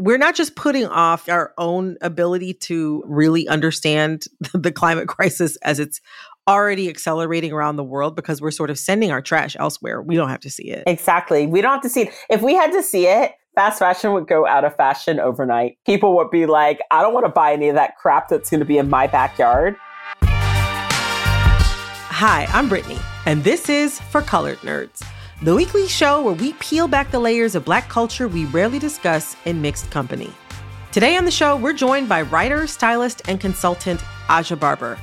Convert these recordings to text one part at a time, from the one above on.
we're not just putting off our own ability to really understand the climate crisis as it's already accelerating around the world because we're sort of sending our trash elsewhere. We don't have to see it. Exactly. We don't have to see it. If we had to see it, fast fashion would go out of fashion overnight. People would be like, I don't want to buy any of that crap that's going to be in my backyard. Hi, I'm Brittany, and this is For Colored Nerds the weekly show where we peel back the layers of black culture we rarely discuss in mixed company. Today on the show, we're joined by writer, stylist, and consultant Aja Barber.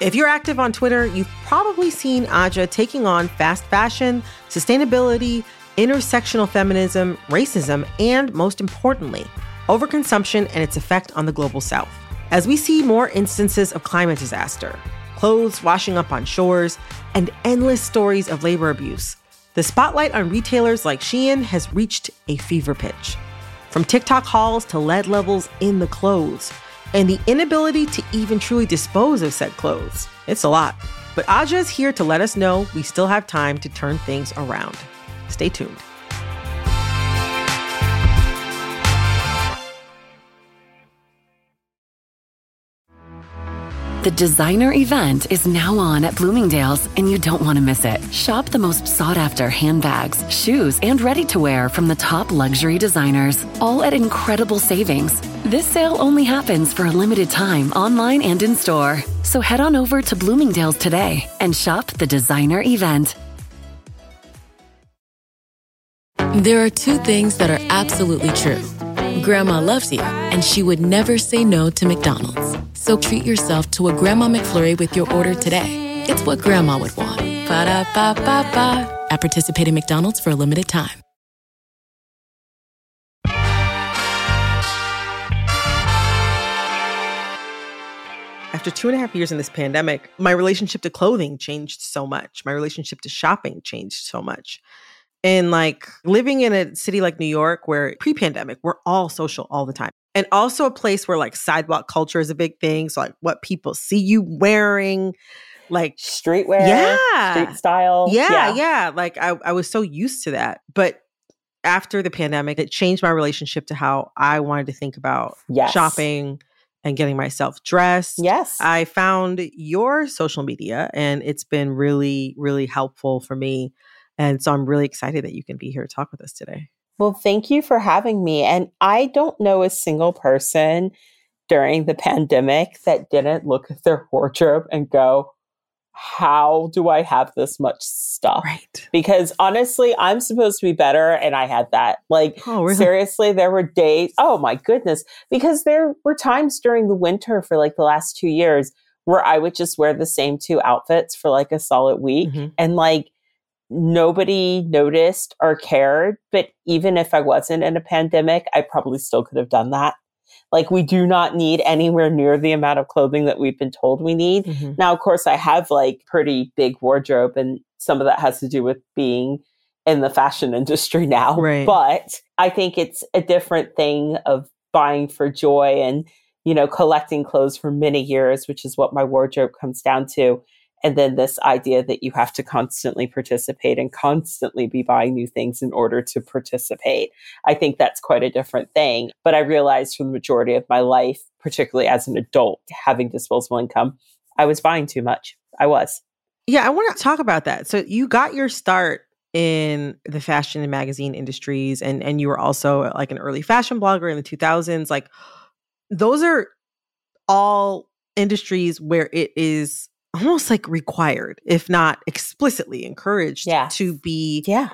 If you're active on Twitter, you've probably seen Aja taking on fast fashion, sustainability, intersectional feminism, racism, and most importantly, overconsumption and its effect on the global south. As we see more instances of climate disaster, clothes washing up on shores, and endless stories of labor abuse, the spotlight on retailers like Shein has reached a fever pitch. From TikTok hauls to lead levels in the clothes, and the inability to even truly dispose of said clothes. It's a lot. But Aja is here to let us know we still have time to turn things around. Stay tuned. The designer event is now on at Bloomingdale's, and you don't want to miss it. Shop the most sought after handbags, shoes, and ready to wear from the top luxury designers, all at incredible savings. This sale only happens for a limited time online and in store. So head on over to Bloomingdale's today and shop the designer event. There are two things that are absolutely true Grandma loves you, and she would never say no to McDonald's. So treat yourself to a Grandma McFlurry with your order today. It's what Grandma would want. Ba da ba ba ba. At participating McDonald's for a limited time. After two and a half years in this pandemic, my relationship to clothing changed so much. My relationship to shopping changed so much. And like living in a city like New York, where pre pandemic, we're all social all the time and also a place where like sidewalk culture is a big thing. So like what people see you wearing, like streetwear, yeah, street style, yeah, yeah. yeah. Like I, I was so used to that, but after the pandemic, it changed my relationship to how I wanted to think about yes. shopping and getting myself dressed. Yes. I found your social media and it's been really, really helpful for me. And so I'm really excited that you can be here to talk with us today. Well, thank you for having me. And I don't know a single person during the pandemic that didn't look at their wardrobe and go, how do I have this much stuff? Right. Because honestly, I'm supposed to be better and I had that. Like, oh, really? seriously, there were days, oh my goodness, because there were times during the winter for like the last two years where I would just wear the same two outfits for like a solid week. Mm-hmm. And like, nobody noticed or cared. But even if I wasn't in a pandemic, I probably still could have done that. Like, we do not need anywhere near the amount of clothing that we've been told we need. Mm-hmm. Now, of course, I have like pretty big wardrobe, and some of that has to do with being in the fashion industry now. Right. But I think it's a different thing of buying for joy and, you know, collecting clothes for many years, which is what my wardrobe comes down to and then this idea that you have to constantly participate and constantly be buying new things in order to participate. I think that's quite a different thing. But I realized for the majority of my life, particularly as an adult, having disposable income, I was buying too much. I was. Yeah, I want to talk about that. So you got your start in the fashion and magazine industries and and you were also like an early fashion blogger in the 2000s like those are all industries where it is almost like required, if not explicitly encouraged, yeah. to be yeah.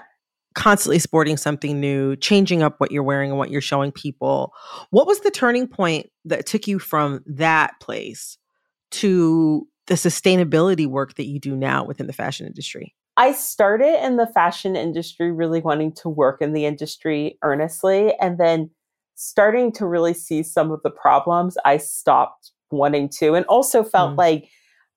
constantly sporting something new, changing up what you're wearing and what you're showing people. What was the turning point that took you from that place to the sustainability work that you do now within the fashion industry? I started in the fashion industry really wanting to work in the industry earnestly and then starting to really see some of the problems I stopped wanting to and also felt mm. like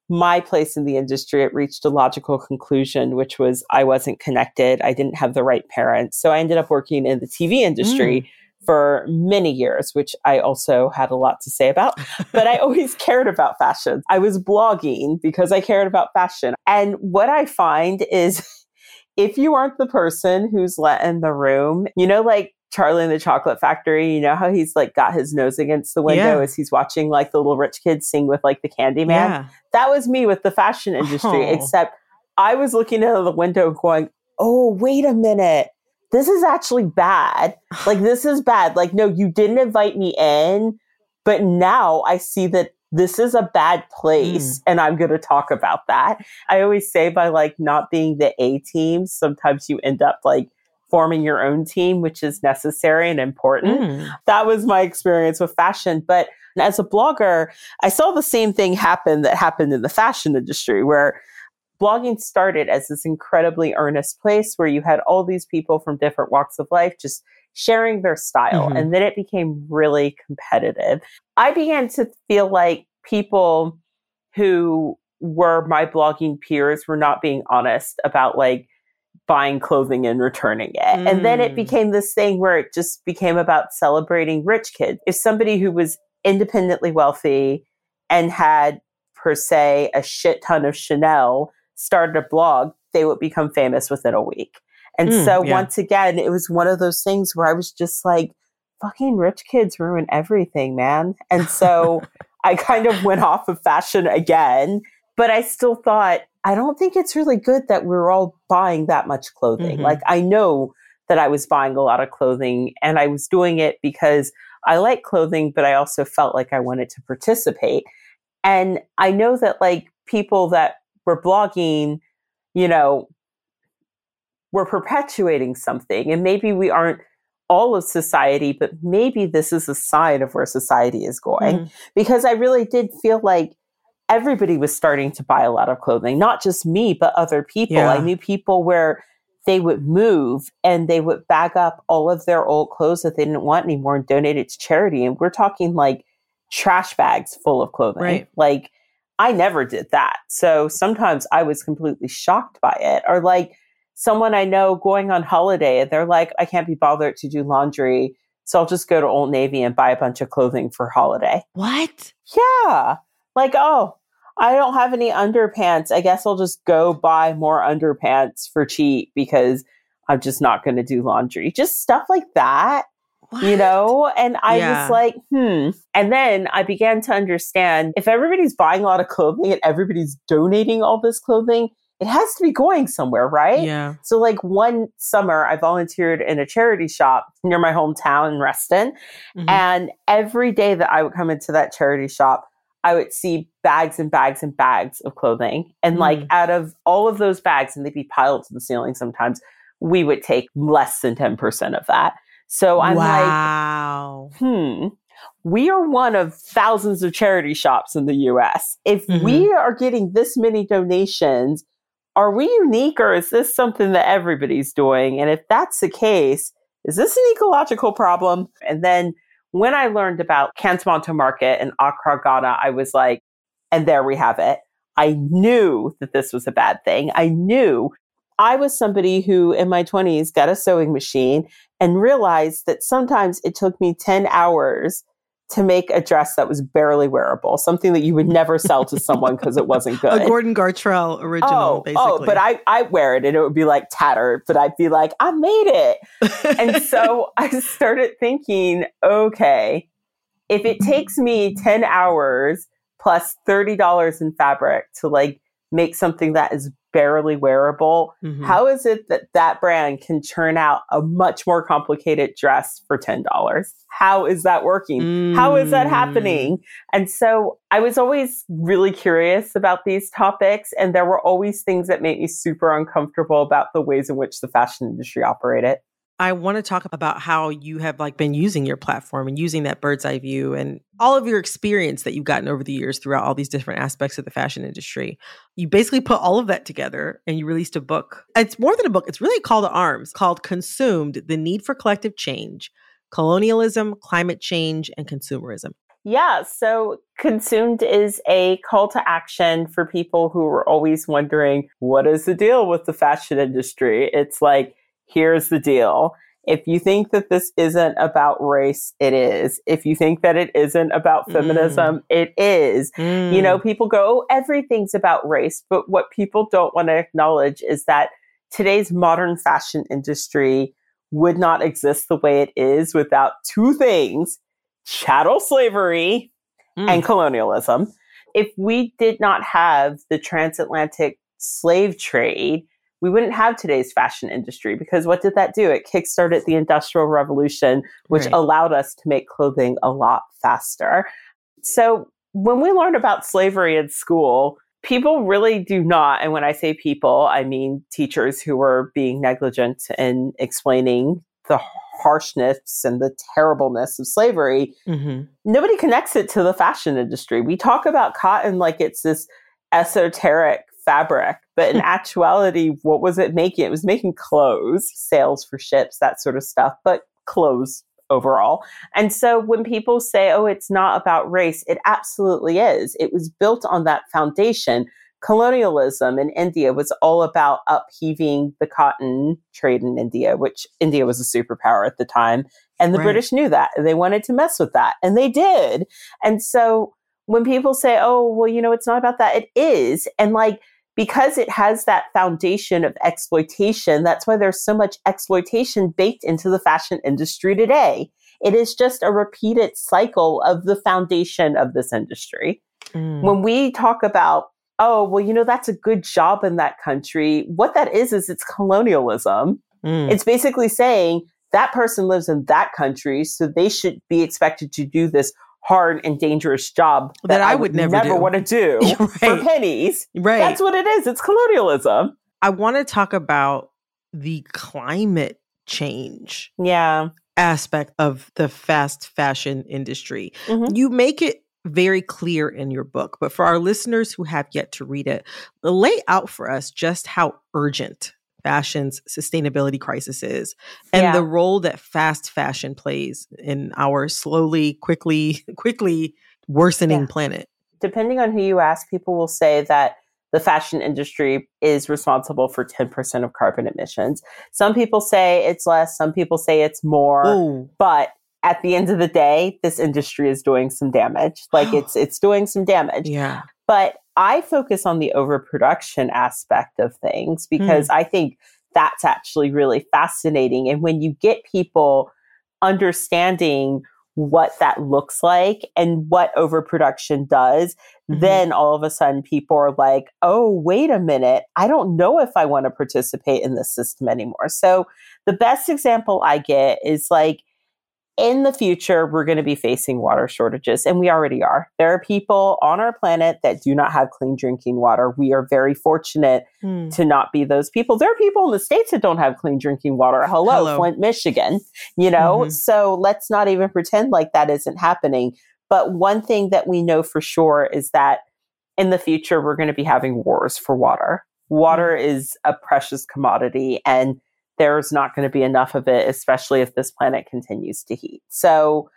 my place in the industry, it reached a logical conclusion, which was I wasn't connected. I didn't have the right parents. So I ended up working in the TV industry mm. for many years, which I also had a lot to say about. but I always cared about fashion. I was blogging because I cared about fashion. And what I find is if you aren't the person who's let in the room, you know, like Charlie and the Chocolate Factory, you know how he's like got his nose against the window yeah. as he's watching like the little rich kids sing with like the Candyman. Yeah. That was me with the fashion industry, oh. except I was looking out of the window going, "Oh, wait a minute. This is actually bad. Like this is bad. Like no, you didn't invite me in, but now I see that this is a bad place mm. and I'm going to talk about that. I always say by like not being the A team, sometimes you end up like forming your own team, which is necessary and important. Mm. That was my experience with fashion. But as a blogger, I saw the same thing happen that happened in the fashion industry where blogging started as this incredibly earnest place where you had all these people from different walks of life just sharing their style. Mm-hmm. And then it became really competitive. I began to feel like people who were my blogging peers were not being honest about like buying clothing and returning it. Mm. And then it mm. became this thing where it just became about celebrating rich kids. If somebody who was independently wealthy and had per se a shit ton of Chanel started a blog, they would become famous within a week. And mm, so yeah. once again, it was one of those things where I was just like, fucking rich kids ruin everything, man. And so I kind of went off of fashion again, but I still thought, I don't think it's really good that we're all buying that much clothing. Mm-hmm. Like I know that I was buying a lot of clothing and I was doing it because I like clothing, but I also felt like I wanted to participate. And I know that like people that were blogging, you know, we're perpetuating something and maybe we aren't all of society, but maybe this is a sign of where society is going. Mm. Because I really did feel like everybody was starting to buy a lot of clothing, not just me, but other people. Yeah. I knew people where they would move and they would bag up all of their old clothes that they didn't want anymore and donate it to charity. And we're talking like trash bags full of clothing. Right. Like I never did that. So sometimes I was completely shocked by it. Or like someone I know going on holiday and they're like, I can't be bothered to do laundry. So I'll just go to Old Navy and buy a bunch of clothing for holiday. What? Yeah. Like, oh, I don't have any underpants. I guess I'll just go buy more underpants for cheap because I'm just not going to do laundry. Just stuff like that. What? You know, and I yeah. was like, hmm. And then I began to understand if everybody's buying a lot of clothing and everybody's donating all this clothing, it has to be going somewhere, right? Yeah. So, like one summer, I volunteered in a charity shop near my hometown in Reston. Mm-hmm. And every day that I would come into that charity shop, I would see bags and bags and bags of clothing. And mm. like out of all of those bags, and they'd be piled to the ceiling sometimes, we would take less than 10% of that. So I'm like, wow. like, hmm, we are one of thousands of charity shops in the US. If mm-hmm. we are getting this many donations, are we unique or is this something that everybody's doing? And if that's the case, is this an ecological problem? And then when I learned about Kantamanto Market in Accra, Ghana, I was like, and there we have it. I knew that this was a bad thing. I knew I was somebody who in my 20s got a sewing machine and realized that sometimes it took me 10 hours to make a dress that was barely wearable, something that you would never sell to someone because it wasn't good. A Gordon Gartrell original, oh, basically. Oh, but I, I wear it and it would be like tattered, but I'd be like, I made it. and so I started thinking, okay, if it takes me 10 hours plus $30 in fabric to like make something that is barely wearable. Mm-hmm. How is it that that brand can churn out a much more complicated dress for $10? How is that working? Mm. How is that happening? Mm. And so I was always really curious about these topics. And there were always things that made me super uncomfortable about the ways in which the fashion industry operated. I want to talk about how you have like been using your platform and using that bird's eye view and all of your experience that you've gotten over the years throughout all these different aspects of the fashion industry. You basically put all of that together and you released a book. It's more than a book, it's really a call to arms called Consumed: The Need for Collective Change, Colonialism, Climate Change and Consumerism. Yeah, so Consumed is a call to action for people who are always wondering what is the deal with the fashion industry? It's like here's the deal. If you think that this isn't about race, it is. If you think that it isn't about feminism, mm. it is. Mm. You know, mm. people go, oh, everything's about race. But what people don't want to acknowledge is that today's modern fashion industry would not exist the way it is without two things chattel slavery mm. and colonialism. If we did not have the transatlantic slave trade, we wouldn't have today's fashion industry because what did that do? It kickstarted the Industrial Revolution, which right. allowed us to make clothing a lot faster. So when we learn about slavery in school, people really do not. And when I say people, I mean teachers who were being negligent in explaining the harshness and the terribleness of slavery. Mm-hmm. Nobody connects it to the fashion industry. We talk about cotton like it's this esoteric fabric, but in actuality, what was it making? It was making clothes, sails for ships, that sort of stuff, but clothes overall. And so when people say, oh, it's not about race, it absolutely is. It was built on that foundation. Colonialism in India was all about upheaving the cotton trade in India, which India was a superpower at the time. And the right. British knew that. And they wanted to mess with that. And they did. And so when people say, oh, well, you know, it's not about that, it is. And like, because it has that foundation of exploitation, that's why there's so much exploitation baked into the fashion industry today. It is just a repeated cycle of the foundation of this industry. Mm. When we talk about, oh, well, you know, that's a good job in that country, what that is, is it's colonialism. Mm. It's basically saying that person lives in that country, so they should be expected to do this hard and dangerous job that, that I, would, would never, never want to do right. for pennies. Right. That's what it is. It's colonialism. I want to talk about the climate change. Yeah. Aspect of the fast fashion industry. Mm-hmm. You make it very clear in your book, but for our listeners who have yet to read it, lay out for us just how urgent fashion's sustainability crisis is and yeah. the role that fast fashion plays in our slowly, quickly, quickly worsening yeah. planet. Depending on who you ask, people will say that the fashion industry is responsible for 10% of carbon emissions. Some people say it's less, some people say it's more, Ooh. but at the end of the day, this industry is doing some damage. Like it's it's doing some damage. Yeah. But I focus on the overproduction aspect of things because mm. I think that's actually really fascinating. And when you get people understanding what that looks like and what overproduction does, mm-hmm. then all of a sudden people are like, oh, wait a minute. I don't know if I want to participate in this system anymore. So the best example I get is like, in the future, we're going to be facing water shortages, and we already are. There are people on our planet that do not have clean drinking water. We are very fortunate mm. to not be those people. There are people in the States that don't have clean drinking water. Hello, Hello. Flint, Michigan. You know, mm-hmm. so let's not even pretend like that isn't happening. But one thing that we know for sure is that in the future, we're going to be having wars for water. Water mm. is a precious commodity, and there's not going to be enough of it, especially if this planet continues to heat. So,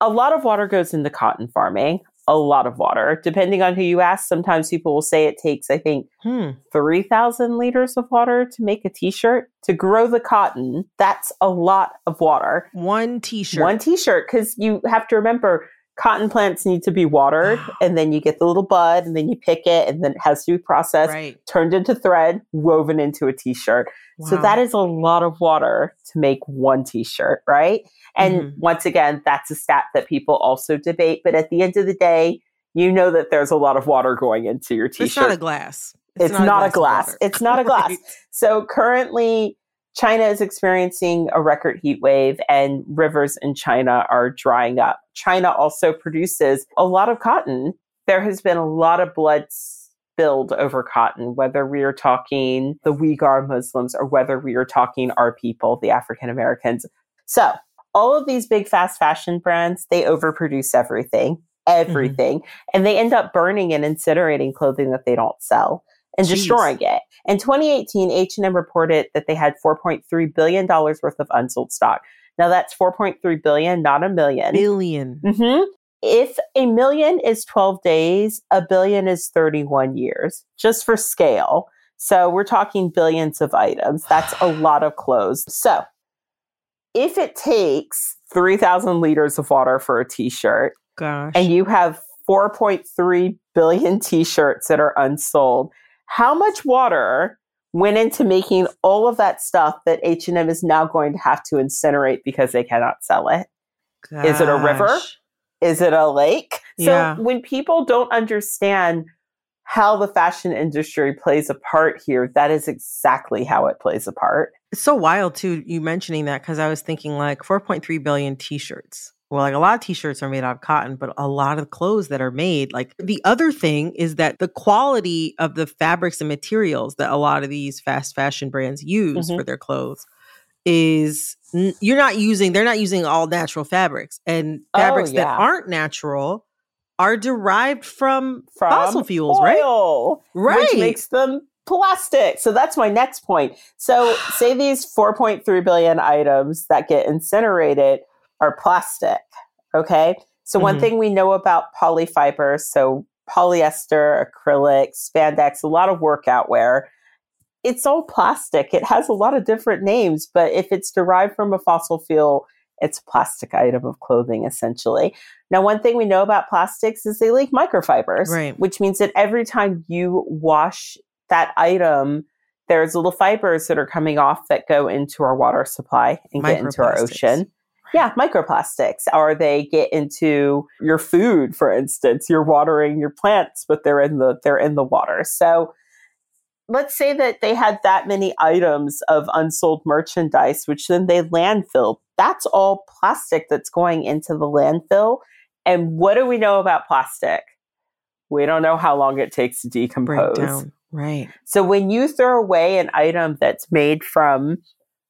a lot of water goes into cotton farming, a lot of water. Depending on who you ask, sometimes people will say it takes, I think, hmm. 3,000 liters of water to make a t shirt. To grow the cotton, that's a lot of water. One t shirt. One t shirt, because you have to remember cotton plants need to be watered and then you get the little bud and then you pick it and then it has to be processed right. turned into thread woven into a t-shirt wow. so that is a lot of water to make one t-shirt right and mm-hmm. once again that's a stat that people also debate but at the end of the day you know that there's a lot of water going into your t-shirt it's not a glass it's, it's not, not, a glass, glass. it's not a glass right. so currently China is experiencing a record heat wave and rivers in China are drying up. China also produces a lot of cotton. There has been a lot of blood spilled over cotton, whether we are talking the Uyghur Muslims or whether we are talking our people, the African Americans. So, all of these big fast fashion brands, they overproduce everything, everything, mm-hmm. and they end up burning and incinerating clothing that they don't sell and Jeez. destroying it. In 2018, H&M reported that they had 4.3 billion dollars worth of unsold stock. Now that's 4.3 billion, not a million. Billion. Mm-hmm. If a million is 12 days, a billion is 31 years, just for scale. So we're talking billions of items. That's a lot of clothes. So if it takes 3,000 liters of water for a t shirt, Gosh. and you have 4.3 billion t shirts that are unsold, how much water went into making all of that stuff that H&M is now going to have to incinerate because they cannot sell it. Gosh. Is it a river? Is it a lake? Yeah. So when people don't understand how the fashion industry plays a part here, that is exactly how it plays a part. It's so wild too, you mentioning that because I was thinking like 4.3 billion t-shirts. Well, like a lot of t-shirts are made out of cotton, but a lot of clothes that are made, like the other thing is that the quality of the fabrics and materials that a lot of these fast fashion brands use mm-hmm. for their clothes is you're not using they're not using all natural fabrics and oh, fabrics oh, yeah. that aren't natural are derived from, from fossil fuels, oil, right? Right. Which makes them plastic. So that's my next point. So say these 4.3 billion items that get incinerated are plastic. Okay. So mm-hmm. one thing we know about polyfibers, so polyester, acrylic, spandex, a lot of workout wear, it's all plastic. It has a lot of different names, but if it's derived from a fossil fuel, it's a plastic item of clothing essentially. Now, one thing we know about plastics is they leak microfibers, right. which means that every time you wash that item, there's little fibers that are coming off that go into our water supply and get into our ocean. Yeah, microplastics. Or they get into your food, for instance. You're watering your plants, but they're in the they're in the water. So let's say that they had that many items of unsold merchandise, which then they landfill. That's all plastic that's going into the landfill. And what do we know about plastic? We don't know how long it takes to decompose. Right. So when you throw away an item that's made from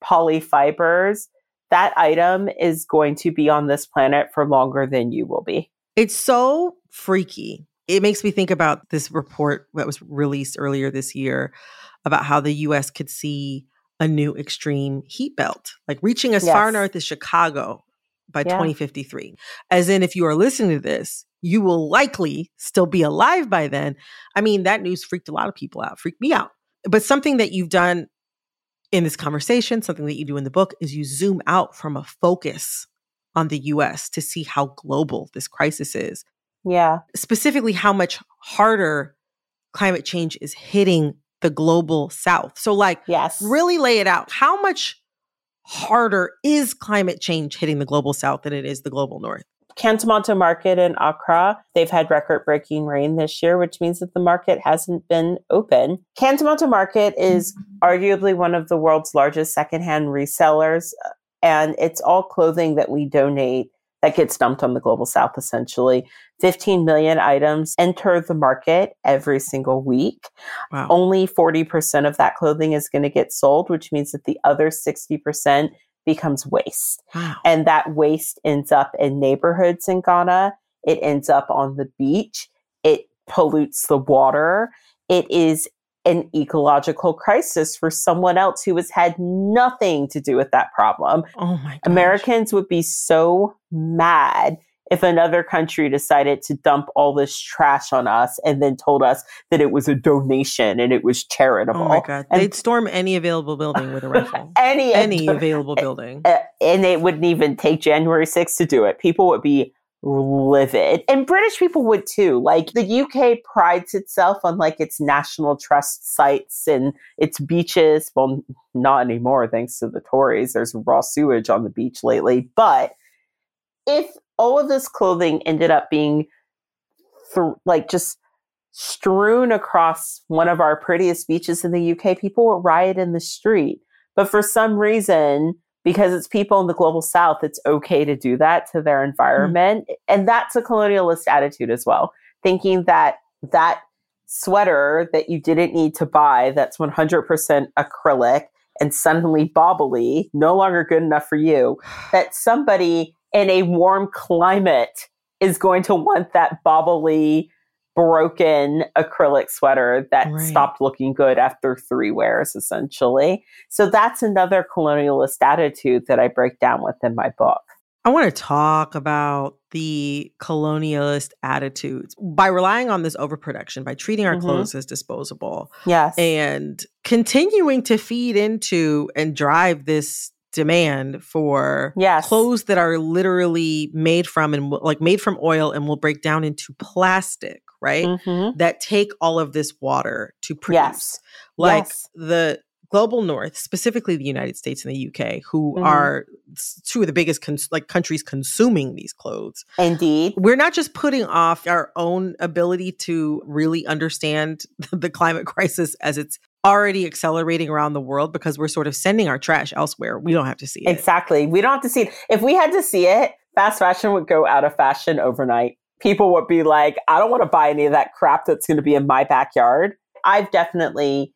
polyfibers, that item is going to be on this planet for longer than you will be. It's so freaky. It makes me think about this report that was released earlier this year about how the US could see a new extreme heat belt, like reaching as yes. far north as Chicago by yeah. 2053. As in, if you are listening to this, you will likely still be alive by then. I mean, that news freaked a lot of people out, freaked me out. But something that you've done in this conversation, something that you do in the book, is you zoom out from a focus on the US to see how global this crisis is. Yeah. Specifically, how much harder climate change is hitting the global south. So, like, yes. really lay it out. How much harder is climate change hitting the global south than it is the global north? Kantamanto Market in Accra, they've had record breaking rain this year, which means that the market hasn't been open. Kantamanto Market is arguably one of the world's largest secondhand resellers, uh, and it's all clothing that we donate that gets dumped on the global south essentially. 15 million items enter the market every single week. Wow. Only 40% of that clothing is going to get sold, which means that the other 60% becomes waste. Wow. And that waste ends up in neighborhoods in Ghana. It ends up on the beach. It pollutes the water. It is an ecological crisis for someone else who has had nothing to do with that problem. Oh my gosh. Americans would be so mad if another country decided to dump all this trash on us and then told us that it was a donation and it was charitable. Oh my god. And They'd storm any available building with a rifle. any any available building. And it wouldn't even take January 6th to do it. People would be livid. And British people would too. Like the UK prides itself on like its national trust sites and its beaches. Well, not anymore thanks to the Tories. There's raw sewage on the beach lately. But if all of this clothing ended up being th- like just strewn across one of our prettiest beaches in the UK, people would riot in the street. But for some reason, because it's people in the global south, it's okay to do that to their environment. Mm. And that's a colonialist attitude as well, thinking that that sweater that you didn't need to buy that's 100% acrylic and suddenly bobbly, no longer good enough for you, that somebody in a warm climate is going to want that bobbly broken acrylic sweater that right. stopped looking good after three wears, essentially. So that's another colonialist attitude that I break down within my book. I want to talk about the colonialist attitudes by relying on this overproduction, by treating our mm-hmm. clothes as disposable. Yes. And continuing to feed into and drive this demand for yes. clothes that are literally made from and like made from oil and will break down into plastic right? Mm-hmm. That take all of this water to produce. Yes. Like yes. the global north, specifically the United States and the UK, who mm-hmm. are two of the biggest cons- like countries consuming these clothes. Indeed. We're not just putting off our own ability to really understand the climate crisis as it's already accelerating around the world because we're sort of sending our trash elsewhere. We don't have to see it. Exactly. We don't have to see it. If we had to see it, fast fashion would go out of fashion overnight. People would be like, I don't want to buy any of that crap that's going to be in my backyard. I've definitely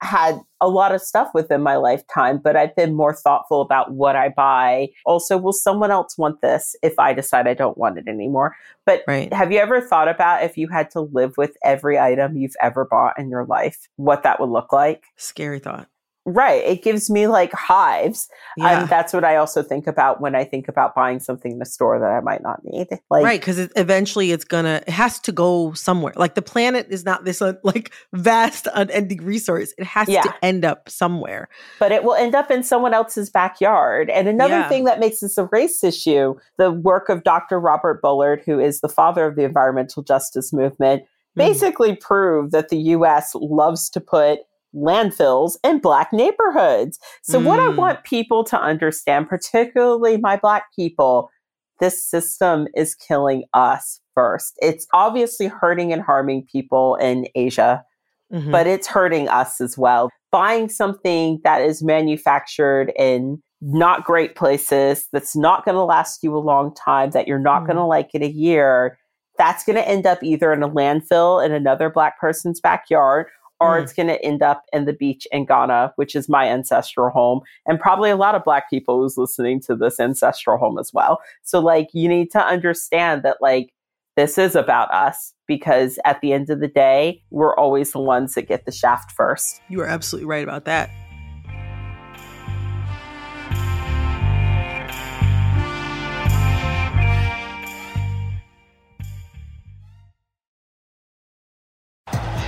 had a lot of stuff within my lifetime, but I've been more thoughtful about what I buy. Also, will someone else want this if I decide I don't want it anymore? But right. have you ever thought about if you had to live with every item you've ever bought in your life, what that would look like? Scary thought. Right. It gives me like hives. Yeah. And that's what I also think about when I think about buying something in a store that I might not need. Like, right. Cause it, eventually it's gonna, it has to go somewhere. Like the planet is not this uh, like vast, unending resource. It has yeah. to end up somewhere. But it will end up in someone else's backyard. And another yeah. thing that makes this a race issue, the work of Dr. Robert Bullard, who is the father of the environmental justice movement, mm. basically proved that the US loves to put landfills and black neighborhoods. So mm. what I mm. want people to understand, particularly my black people, this system is killing us first. It's obviously hurting and harming people in Asia, mm-hmm. but it's hurting us as well. Buying something that is manufactured in not great places, that's not going to last you a long time, that you're not mm. going to like in a year, that's going to end up either in a landfill in another black person's backyard or mm. it's going to end up in the beach in Ghana, which is my ancestral home, and probably a lot of Black people who's listening to this ancestral home as well. So, like, you need to understand that, like, this is about us because at the end of the day, we're always the ones that get the shaft first. You are absolutely right about that.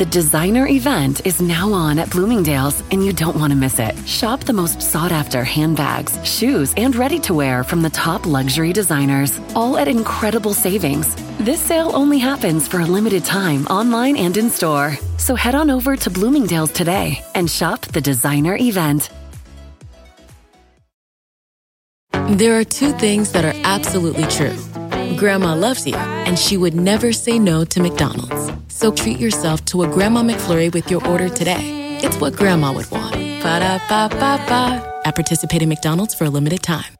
The designer event is now on at Bloomingdale's, and you don't want to miss it. Shop the most sought after handbags, shoes, and ready to wear from the top luxury designers, all at incredible savings. This sale only happens for a limited time online and in store. So head on over to Bloomingdale's today and shop the designer event. There are two things that are absolutely true Grandma loves you, and she would never say no to McDonald's. So treat yourself to a Grandma McFlurry with your order today. It's what Grandma would want. Ba da ba ba ba. At participating McDonald's for a limited time.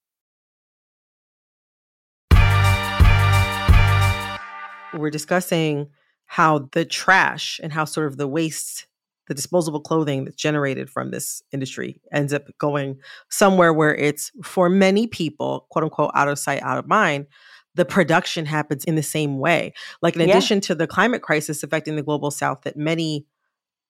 We're discussing how the trash and how sort of the waste the disposable clothing that's generated from this industry ends up going somewhere where it's for many people quote unquote out of sight out of mind the production happens in the same way like in yeah. addition to the climate crisis affecting the global south that many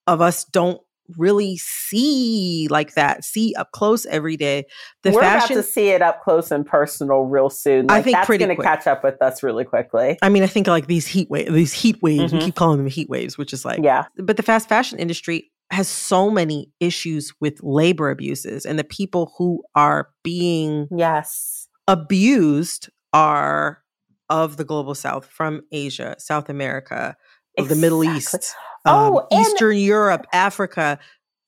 of us don't really see like that, see up close every day. The We're fashion, about to see it up close and personal real soon. Like, I think that's going to catch up with us really quickly. I mean, I think like these heat waves, these heat waves, mm-hmm. we keep calling them heat waves, which is like, yeah. But the fast fashion industry has so many issues with labor abuses, and the people who are being yes abused are of the global south from Asia, South America, of exactly. the Middle East, um, oh, Eastern Europe, Africa.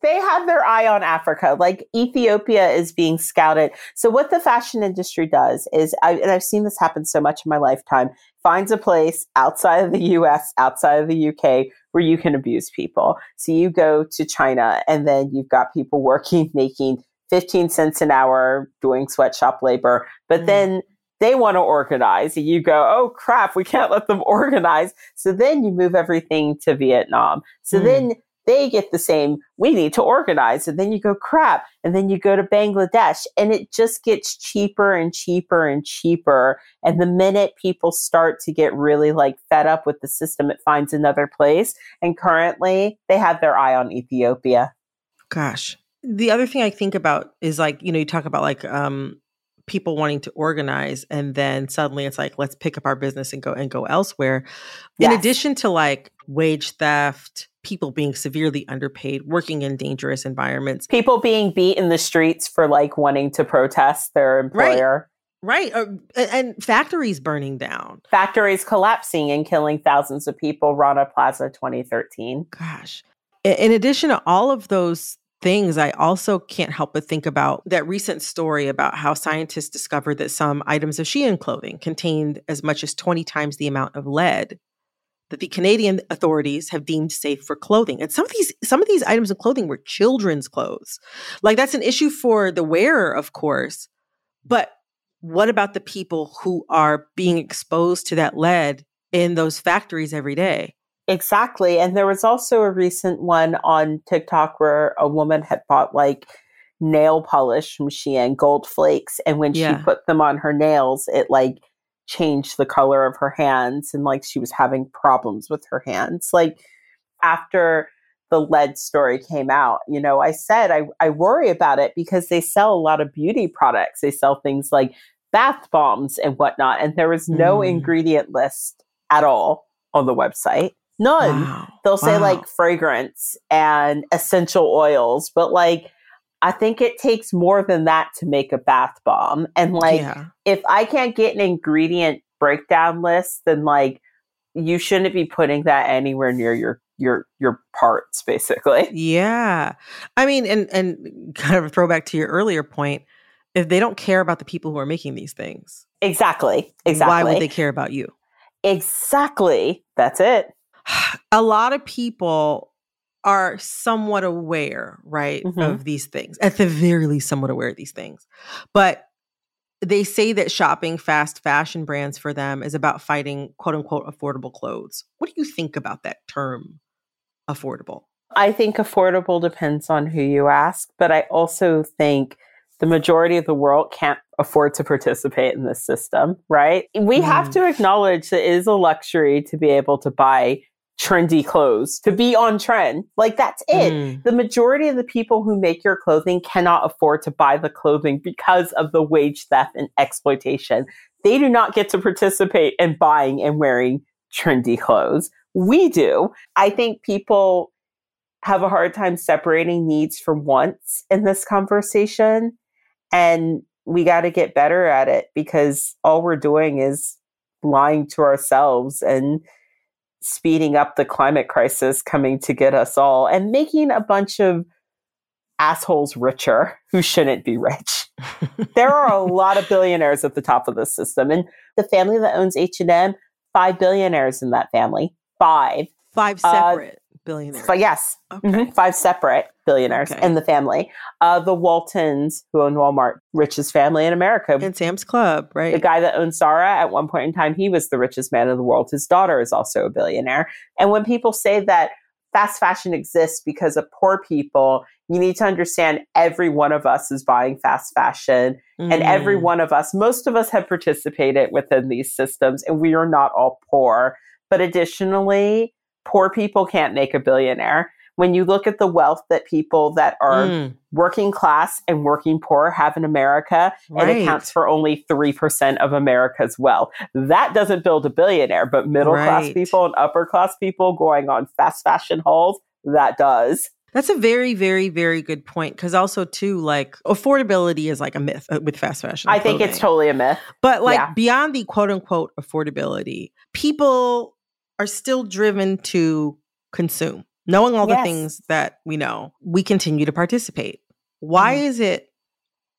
they have their eye on Africa. Like Ethiopia is being scouted. So what the fashion industry does is, I, and I've seen this happen so much in my lifetime, finds a place outside of the US, outside of the UK, where you can abuse people. So you go to China and then you've got people working, making 15 cents an hour doing sweatshop labor. But mm. then they want to organize. And you go, oh crap, we can't let them organize. So then you move everything to Vietnam. So mm. then they get the same, we need to organize. And then you go, crap. And then you go to Bangladesh and it just gets cheaper and cheaper and cheaper. And the minute people start to get really like fed up with the system, it finds another place. And currently they have their eye on Ethiopia. Gosh. The other thing I think about is like, you know, you talk about like, um, people wanting to organize and then suddenly it's like let's pick up our business and go and go elsewhere yes. in addition to like wage theft people being severely underpaid, working in dangerous environments, people being beat in the streets for like wanting to protest their employer. Right. Right. Uh, and factories burning down, factories collapsing and killing thousands of people. Rana Plaza 2013. Gosh. In addition to all of those things, I also can't help but think about that recent story about how scientists discovered that some items of Shein clothing contained as much as 20 times the amount of lead that the Canadian authorities have deemed safe for clothing. And some of these some of these items of clothing were children's clothes. Like that's an issue for the wearer, of course. But what about the people who are being exposed to that lead in those factories every day? Exactly. And there was also a recent one on TikTok where a woman had bought like nail polish from Shein, gold flakes, and when yeah. she put them on her nails, it like changed the color of her hands and like she was having problems with her hands. Like after the lead story came out, you know, I said I, I worry about it because they sell a lot of beauty products. They sell things like bath bombs and whatnot. And there was no mm. ingredient list at all on the website. None. Wow. They'll say wow. like fragrance and essential oils, but like I think it takes more than that to make a bath bomb. And like, yeah. if I can't get an ingredient breakdown list, then like, you shouldn't be putting that anywhere near your your your parts basically yeah i mean and and kind of a throwback to your earlier point if they don't care about the people who are making these things exactly exactly why would they care about you exactly that's it a lot of people are somewhat aware, right, mm-hmm. of these things. At the very least, somewhat aware of these things. But they say that shopping fast fashion brands for them is about fighting quote unquote affordable clothes. What do you think about that term, affordable? I think affordable depends on who you ask, but I also think the majority of the world can't afford to participate in this system, right? We mm. have to acknowledge that it is a luxury to be able to buy trendy clothes to be on trend. Like that's it. Mm. The majority of the people who make your clothing cannot afford to buy the clothing because of the wage theft and exploitation. They do not get to participate in buying and wearing trendy clothes. We do. I think people have a hard time separating needs from wants in this conversation. And we got to get better at it because all we're doing is lying to ourselves and speeding up the climate crisis coming to get us all and making a bunch of assholes richer who shouldn't be rich. there are a lot of billionaires at the top of the system and the family that owns H&M, five billionaires in that family. Five. Five separate. Uh, billionaires. But yes, okay. mm-hmm, five separate billionaires okay. in the family. Uh, the Waltons, who own Walmart, richest family in America. And Sam's Club, right? The guy that owns Zara, at one point in time, he was the richest man in the world. His daughter is also a billionaire. And when people say that fast fashion exists because of poor people, you need to understand every one of us is buying fast fashion. Mm. And every mm. one of us, most of us have participated within these systems, and we are not all poor. But additionally, poor people can't make a billionaire. When you look at the wealth that people that are mm. working class and working poor have in America, right. and accounts for only 3% of America's wealth. That doesn't build a billionaire, but middle right. class people and upper class people going on fast fashion hauls, that does. That's a very, very, very good point. Because also, too, like affordability is like a myth uh, with fast fashion. I think it's totally a myth. But like yeah. beyond the quote unquote affordability, people are still driven to consume. knowing all yes. the things that we know, we continue to participate. Why mm. is it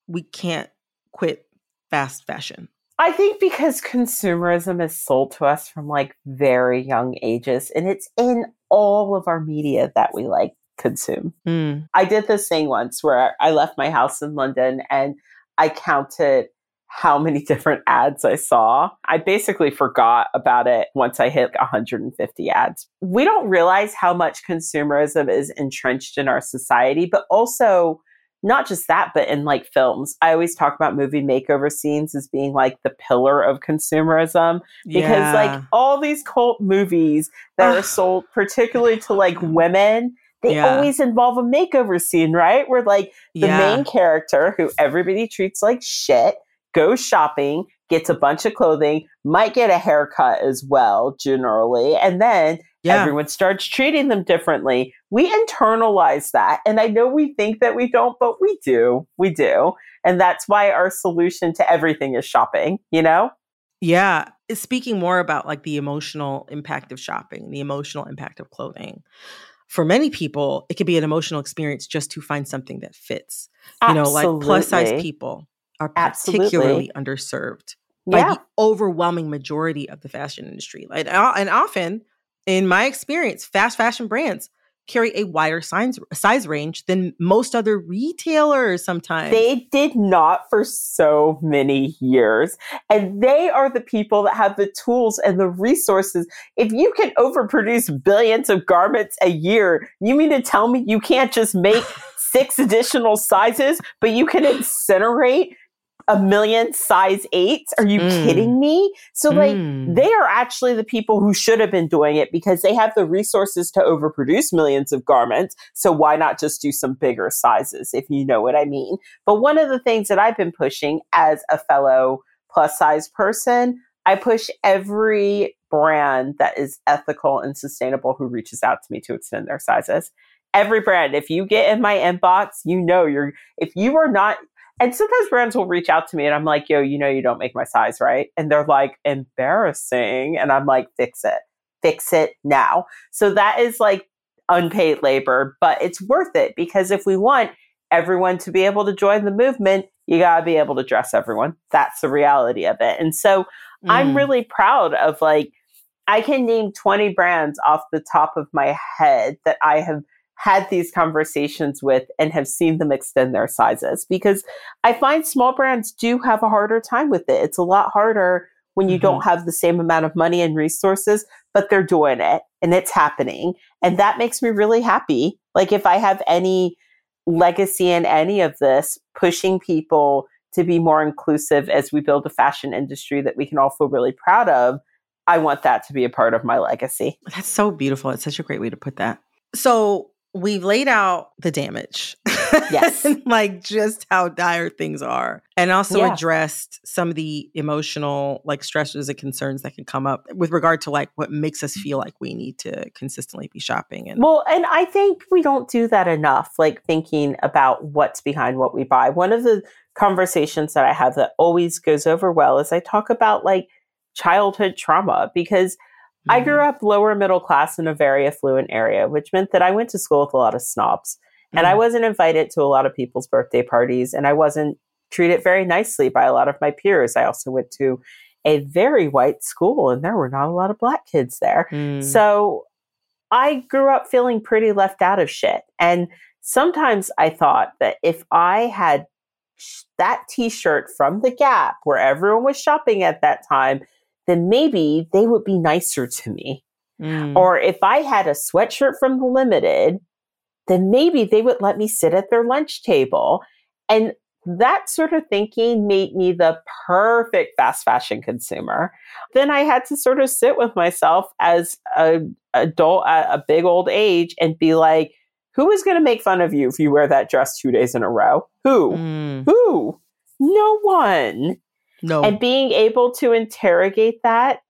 we can't quit fast fashion? I think because consumerism is sold to us from like very young ages and it's in all of our media that we like consume. Mm. I did this thing once where I left my house in London and I counted how many different ads I saw. I basically forgot about it once I hit 150 ads. We don't realize how much consumerism is entrenched in our society, but also not just that, but in like films. I always talk about movie makeover scenes as being like the pillar of consumerism because yeah. like all these cult movies that are sold particularly to like women they yeah. always involve a makeover scene, right? Where like the yeah. main character, who everybody treats like shit, goes shopping, gets a bunch of clothing, might get a haircut as well, generally, and then yeah. everyone starts treating them differently. We internalize that. And I know we think that we don't, but we do. We do. And that's why our solution to everything is shopping, you know? Yeah. Speaking more about like the emotional impact of shopping, the emotional impact of clothing. For many people, it could be an emotional experience just to find something that fits. Absolutely. You know, like plus size people are particularly Absolutely. underserved yeah. by the overwhelming majority of the fashion industry. Like, and often, in my experience, fast fashion brands carry a wider size, size range than most other retailers sometimes. They did not for so many years. And they are the people that have the tools and the resources. If you can overproduce billions of garments a year, you mean to tell me you can't just make six additional sizes, but you can incinerate a million size eights. Are you mm. kidding me? So, like, mm. they are actually the people who should have been doing it because they have the resources to overproduce millions of garments. So, why not just do some bigger sizes, if you know what I mean? But one of the things that I've been pushing as a fellow plus size person, I push every brand that is ethical and sustainable who reaches out to me to extend their sizes every brand. If you get in my inbox, you know you're, if you are not and sometimes brands will reach out to me and I'm like, yo, you know, you don't make my size, right? And they're like, embarrassing. And I'm like, fix it, fix it now. So that is like unpaid labor, but it's worth it because if we want everyone to be able to join the movement, you got to be able to dress everyone. That's the reality of it. And so mm. I'm really proud of like, I can name 20 brands off the top of my head that I have had these conversations with and have seen them extend their sizes because I find small brands do have a harder time with it. It's a lot harder when you mm-hmm. don't have the same amount of money and resources, but they're doing it and it's happening. And that makes me really happy. Like if I have any legacy in any of this, pushing people to be more inclusive as we build a fashion industry that we can all feel really proud of, I want that to be a part of my legacy. That's so beautiful. It's such a great way to put that. So, we've laid out the damage. Yes. like just how dire things are. And also yeah. addressed some of the emotional like stresses and concerns that can come up with regard to like what makes us feel like we need to consistently be shopping and Well, and I think we don't do that enough like thinking about what's behind what we buy. One of the conversations that I have that always goes over well is I talk about like childhood trauma because I grew up lower middle class in a very affluent area, which meant that I went to school with a lot of snobs. And I mm. wasn't invited to a lot of people's birthday parties, and I wasn't treated very nicely by a lot of my peers. I also went to a very white school, and there were not a lot of black kids there. Mm. So I grew up feeling pretty left out of shit. And sometimes I thought that if I had that t shirt from the Gap where everyone was shopping at that time, then maybe they would be nicer to me. Mm. Or if I had a sweatshirt from the limited, then maybe they would let me sit at their lunch table. And that sort of thinking made me the perfect fast fashion consumer. Then I had to sort of sit with myself as a adult at a big old age and be like, who is going to make fun of you if you wear that dress two days in a row? Who? Mm. Who? No one. No. And being able to interrogate that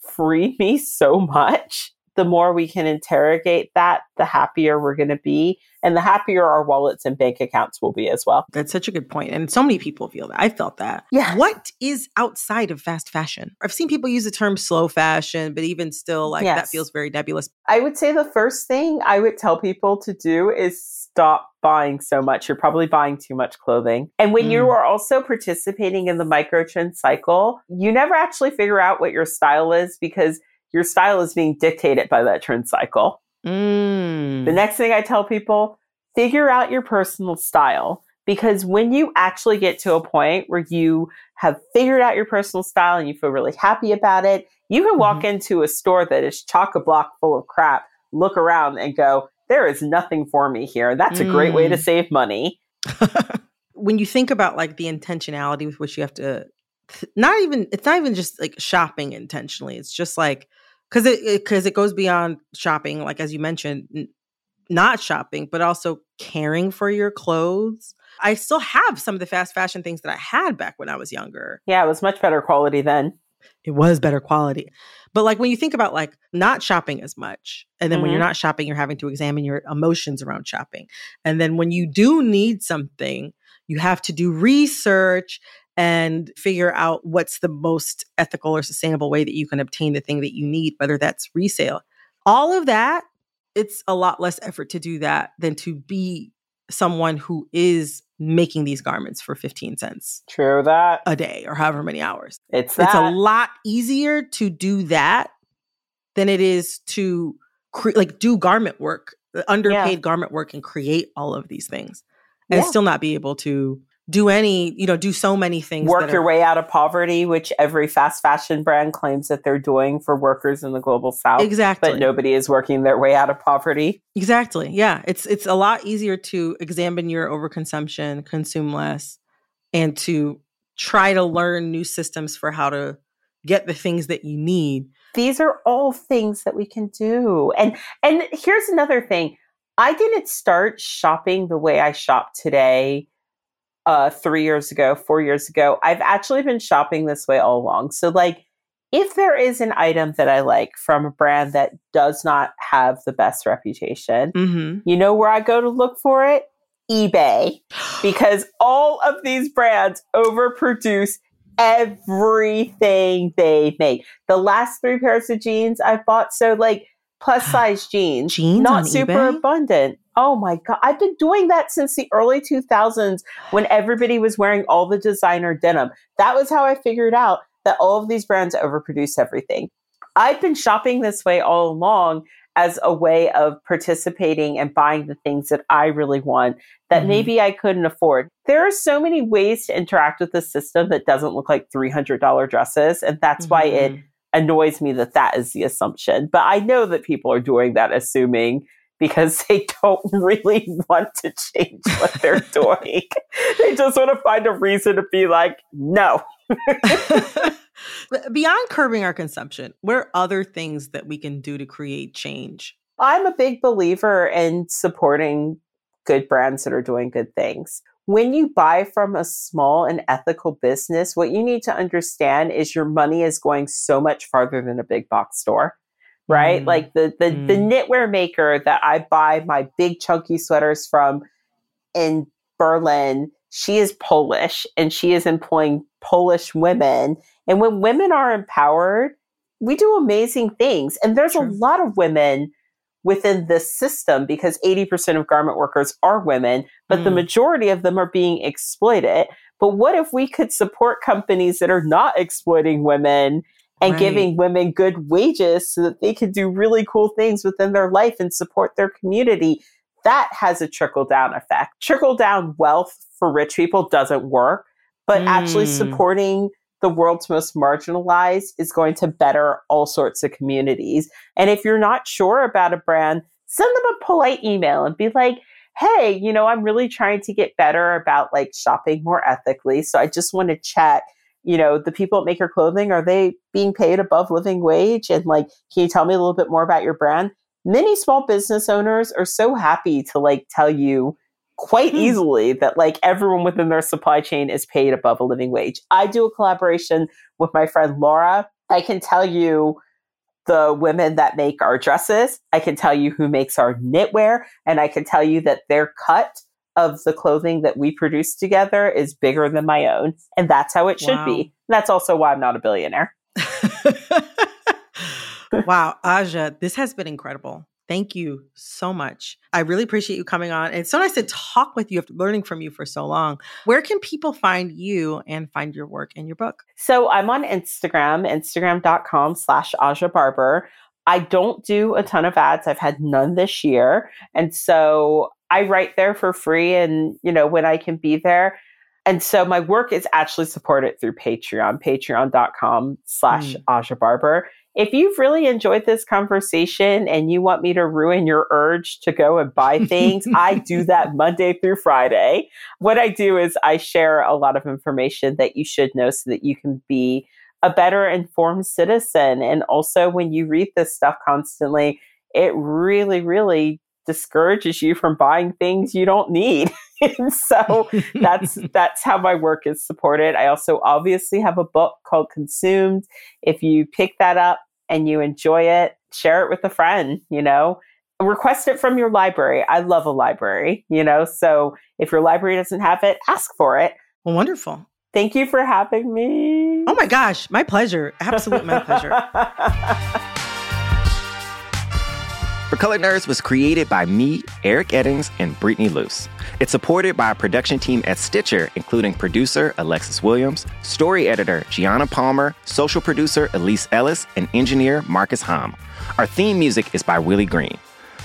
freed me so much the more we can interrogate that, the happier we're going to be. And the happier our wallets and bank accounts will be as well. That's such a good point. And so many people feel that. I felt that. Yeah. What is outside of fast fashion? I've seen people use the term slow fashion, but even still, like yes. that feels very nebulous. I would say the first thing I would tell people to do is stop buying so much. You're probably buying too much clothing. And when mm. you are also participating in the micro trend cycle, you never actually figure out what your style is because your style is being dictated by that trend cycle. Mm. The next thing I tell people, figure out your personal style. Because when you actually get to a point where you have figured out your personal style and you feel really happy about it, you can walk mm-hmm. into a store that is chock a block full of crap, look around and go, there is nothing for me here. That's mm. a great way to mm. save money. when you think about like the intentionality with which you have to not even it's not even just like shopping intentionally it's just like because it because it, it, goes beyond shopping like as you mentioned n- not shopping but also caring for your clothes i still have some of the fast fashion things that i had back when i was younger yeah it was much better quality then it was better quality but like when you think about like not shopping as much and then mm-hmm. when you're mm-hmm. not shopping you're having to examine your emotions around shopping and then when you do need something you have to do research and figure out what's the most ethical or sustainable way that you can obtain the thing that you need, whether that's resale. All of that, it's a lot less effort to do that than to be someone who is making these garments for 15 cents. True that. A day or however many hours. It's that. It's a lot easier to do that than it is to cre- like do garment work, uh, underpaid yeah. garment work and create all of these things and yeah. still not be able to do any, you know, do so many things. Work your are, way out of poverty, which every fast fashion brand claims that they're doing for workers in the global south. Exactly. But nobody is working their way out of poverty. Exactly. Yeah. It's it's a lot easier to examine your overconsumption, consume less, and to try to learn new systems for how to get the things that you need. These are all things that we can do. And and here's another thing. I didn't start shopping the way I shop today uh, three years ago, four years ago. I've actually been shopping this way all along. So, like, if there is an item that I like from a brand that does not have the best reputation, mm-hmm. you know where I go to look for it? eBay. Because all of these brands overproduce everything they make. The last three pairs of jeans I've bought, so like plus size jeans, jeans not super eBay? abundant. Oh my God. I've been doing that since the early 2000s when everybody was wearing all the designer denim. That was how I figured out that all of these brands overproduce everything. I've been shopping this way all along as a way of participating and buying the things that I really want that mm-hmm. maybe I couldn't afford. There are so many ways to interact with the system that doesn't look like $300 dresses. And that's mm-hmm. why it mm-hmm. Annoys me that that is the assumption. But I know that people are doing that, assuming because they don't really want to change what they're doing. they just want to find a reason to be like, no. Beyond curbing our consumption, what are other things that we can do to create change? I'm a big believer in supporting good brands that are doing good things. When you buy from a small and ethical business, what you need to understand is your money is going so much farther than a big box store right? Mm. Like the the, mm. the knitwear maker that I buy my big chunky sweaters from in Berlin, she is Polish and she is employing Polish women. And when women are empowered, we do amazing things. And there's True. a lot of women within this system because 80% of garment workers are women, but mm. the majority of them are being exploited. But what if we could support companies that are not exploiting women and right. giving women good wages so that they can do really cool things within their life and support their community. That has a trickle down effect. Trickle down wealth for rich people doesn't work, but mm. actually supporting the world's most marginalized is going to better all sorts of communities. And if you're not sure about a brand, send them a polite email and be like, hey, you know, I'm really trying to get better about like shopping more ethically. So I just want to check, you know, the people that Make Your Clothing, are they being paid above living wage? And like, can you tell me a little bit more about your brand? Many small business owners are so happy to like tell you quite hmm. easily that like everyone within their supply chain is paid above a living wage. I do a collaboration with my friend Laura. I can tell you the women that make our dresses. I can tell you who makes our knitwear. And I can tell you that their cut of the clothing that we produce together is bigger than my own. And that's how it should wow. be. that's also why I'm not a billionaire. wow, Aja, this has been incredible. Thank you so much. I really appreciate you coming on. It's so nice to talk with you after learning from you for so long. Where can people find you and find your work and your book? So I'm on Instagram, instagram.com slash Aja Barber. I don't do a ton of ads. I've had none this year. And so I write there for free and, you know, when I can be there. And so my work is actually supported through Patreon, patreon.com slash mm. Aja Barber if you've really enjoyed this conversation and you want me to ruin your urge to go and buy things, I do that Monday through Friday. What I do is I share a lot of information that you should know so that you can be a better informed citizen. And also, when you read this stuff constantly, it really, really discourages you from buying things you don't need. and so that's that's how my work is supported. I also obviously have a book called Consumed. If you pick that up, and you enjoy it, share it with a friend, you know, request it from your library. I love a library, you know, so if your library doesn't have it, ask for it. Well, wonderful. Thank you for having me. Oh my gosh, my pleasure. Absolute my pleasure. For Colored Nerds was created by me, Eric Eddings, and Brittany Luce. It's supported by a production team at Stitcher, including producer Alexis Williams, story editor Gianna Palmer, social producer Elise Ellis, and engineer Marcus Hom. Our theme music is by Willie Green.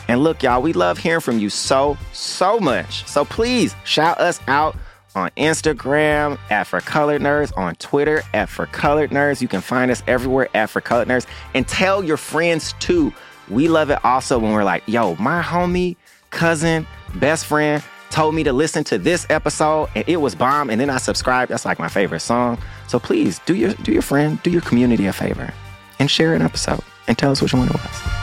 And look, y'all, we love hearing from you so, so much. So please shout us out on Instagram at For Colored Nerds, on Twitter at For Colored Nerds. You can find us everywhere at For Colored Nerds. And tell your friends too. We love it also when we're like, yo, my homie, cousin, best friend told me to listen to this episode and it was bomb and then I subscribed. That's like my favorite song. So please do your do your friend, do your community a favor and share an episode and tell us which one it was.